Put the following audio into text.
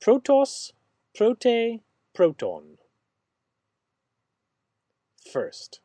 protos, prote, proton. First.